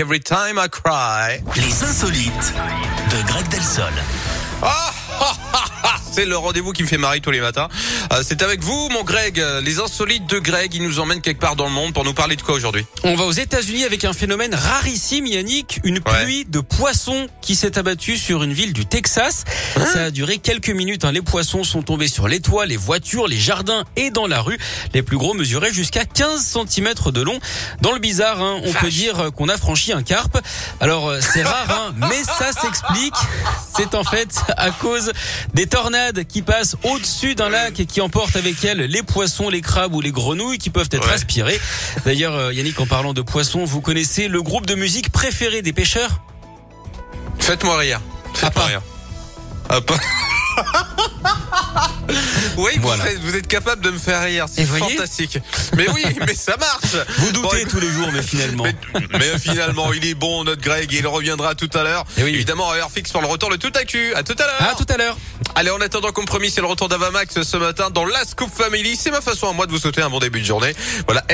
Every Time I Cry. Les insolites de Greg Delsol. Ah, ah, ah, ah, c'est le rendez-vous qui me fait marrer tous les matins. Euh, c'est avec vous, mon Greg. Les insolites de Greg, il nous emmène quelque part dans le monde pour nous parler de quoi aujourd'hui? On va aux États-Unis avec un phénomène rarissime, Yannick, une pluie de poissons qui s'est abattue sur une ville du Texas. Ça a duré quelques minutes. hein. Les poissons sont tombés sur les toits, les voitures, les jardins et dans la rue. Les plus gros mesuraient jusqu'à 15 cm de long. Dans le bizarre, hein, on peut dire qu'on a franchi un carpe. Alors euh, c'est rare, hein, mais ça s'explique. C'est en fait à cause des tornades qui passent au-dessus d'un lac et qui emportent avec elles les poissons, les crabes ou les grenouilles qui peuvent être Ouais. aspirés. D'ailleurs, euh, Yannick, en parlant de poissons, vous connaissez le groupe de musique préféré des pêcheurs? Faites-moi rire. Faites-moi pas. rire. Ah, pas- oui, vous Voilà. êtes- vous, êtes capable de me faire rire. C'est fantastique. Mais oui, mais ça marche. Vous doutez tous les jours, mais finalement. Mais, mais finalement, il est bon, notre Greg, et il reviendra tout à l'heure. Eh oui. Évidemment, à heure fixe pour le retour de tout à cul. À tout à l'heure. À tout à l'heure. Allez, en attendant compromis, c'est le retour d'Avamax ce matin dans la Scoop Family. C'est ma façon à moi de vous souhaiter un bon début de journée. Voilà.